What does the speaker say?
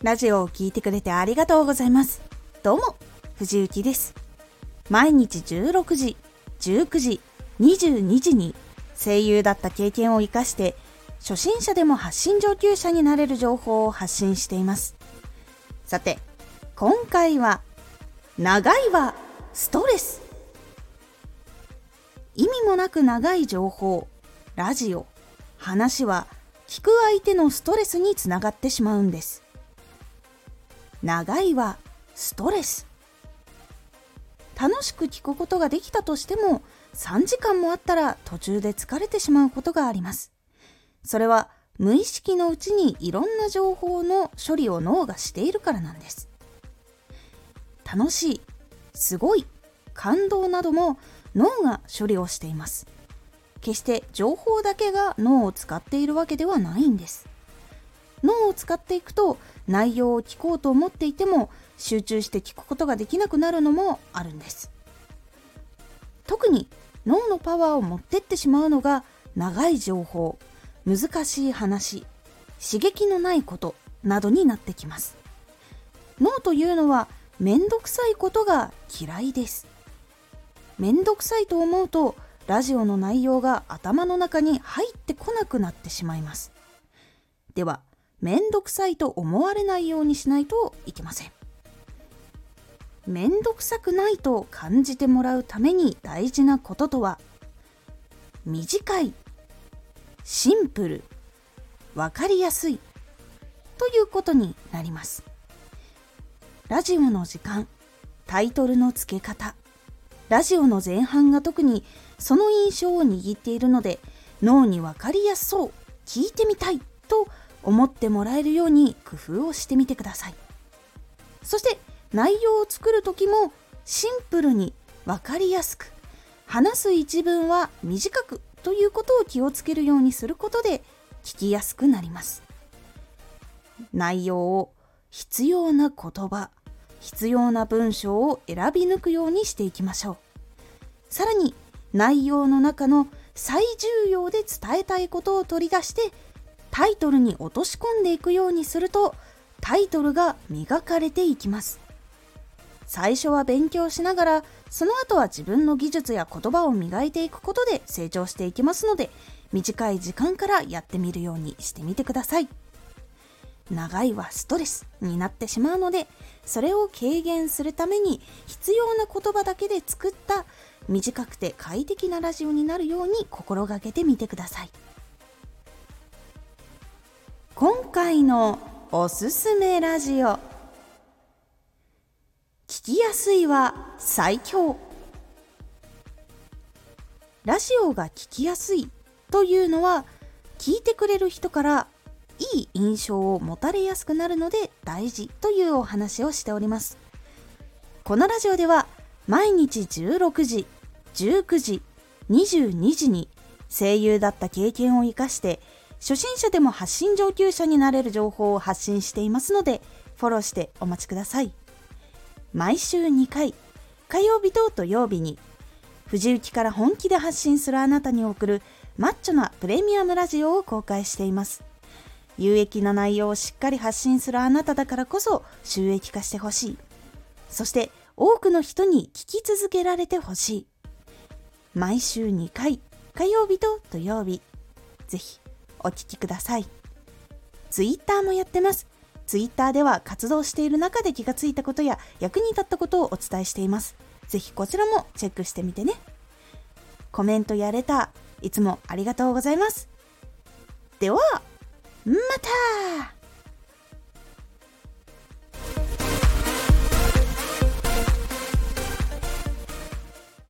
ラジオを聴いてくれてありがとうございます。どうも、藤幸です。毎日16時、19時、22時に声優だった経験を活かして初心者でも発信上級者になれる情報を発信しています。さて、今回は長いはストレス意味もなく長い情報、ラジオ、話は聞く相手のストレスにつながってしまうんです。長いはストレス。楽しく聞くことができたとしても3時間もあったら途中で疲れてしまうことがあります。それは無意識のうちにいろんな情報の処理を脳がしているからなんです。楽しい、すごい、感動なども脳が処理をしています。決して情報だけが脳を使っているわけではないんです。脳を使っていくと内容を聞こうと思っていても集中して聞くことができなくなるのもあるんです。特に脳のパワーを持ってってしまうのが長い情報難しい話刺激のないことなどになってきます。脳というのはめんどくさいことが嫌いです。めんどくさいと思うとラジオの内容が頭の中に入ってこなくなってしまいます。ではめんどくさいと思われないようにしないといけません。めんどくさくないと感じてもらうために大事なこととは短いシンプルわかりやすいということになります。ラジオの時間タイトルの付け方ラジオの前半が特にその印象を握っているので脳に分かりやすそう聞いてみたいと思ってもらえるように工夫をしてみてください。そして内容を作る時もシンプルに分かりやすく話す一文は短くということを気をつけるようにすることで聞きやすくなります。内容を必要な言葉必要な文章を選び抜くようにしていきましょう。さらに内容の中の最重要で伝えたいことを取り出してタイトルに落とし込んでいくようにするとタイトルが磨かれていきます。最初は勉強しながらその後は自分の技術や言葉を磨いていくことで成長していきますので短い時間からやってみるようにしてみてください。長いはストレスになってしまうのでそれを軽減するために必要な言葉だけで作った短くて快適なラジオになるように心がけてみてください。今回のおすすめラジオ。聞きやすいは最強。ラジオが聞きやすいというのは聞いてくれる人からいい印象を持たれやすくなるので大事というお話をしております。このラジオでは毎日16時19時22時に声優だった経験を生かして初心者でも発信上級者になれる情報を発信していますのでフォローしてお待ちください。毎週2回火曜日と土曜日に藤雪から本気で発信するあなたに送るマッチョなプレミアムラジオを公開しています。有益な内容をしっかり発信するあなただからこそ収益化してほしい。そして多くの人に聞き続けられてほしい。毎週2回火曜日と土曜日ぜひ。お聴きください Twitter もやってますツイッターでは活動している中で気がついたことや役に立ったことをお伝えしています。ぜひこちらもチェックしてみてね。コメントやれた、いつもありがとうございます。では、また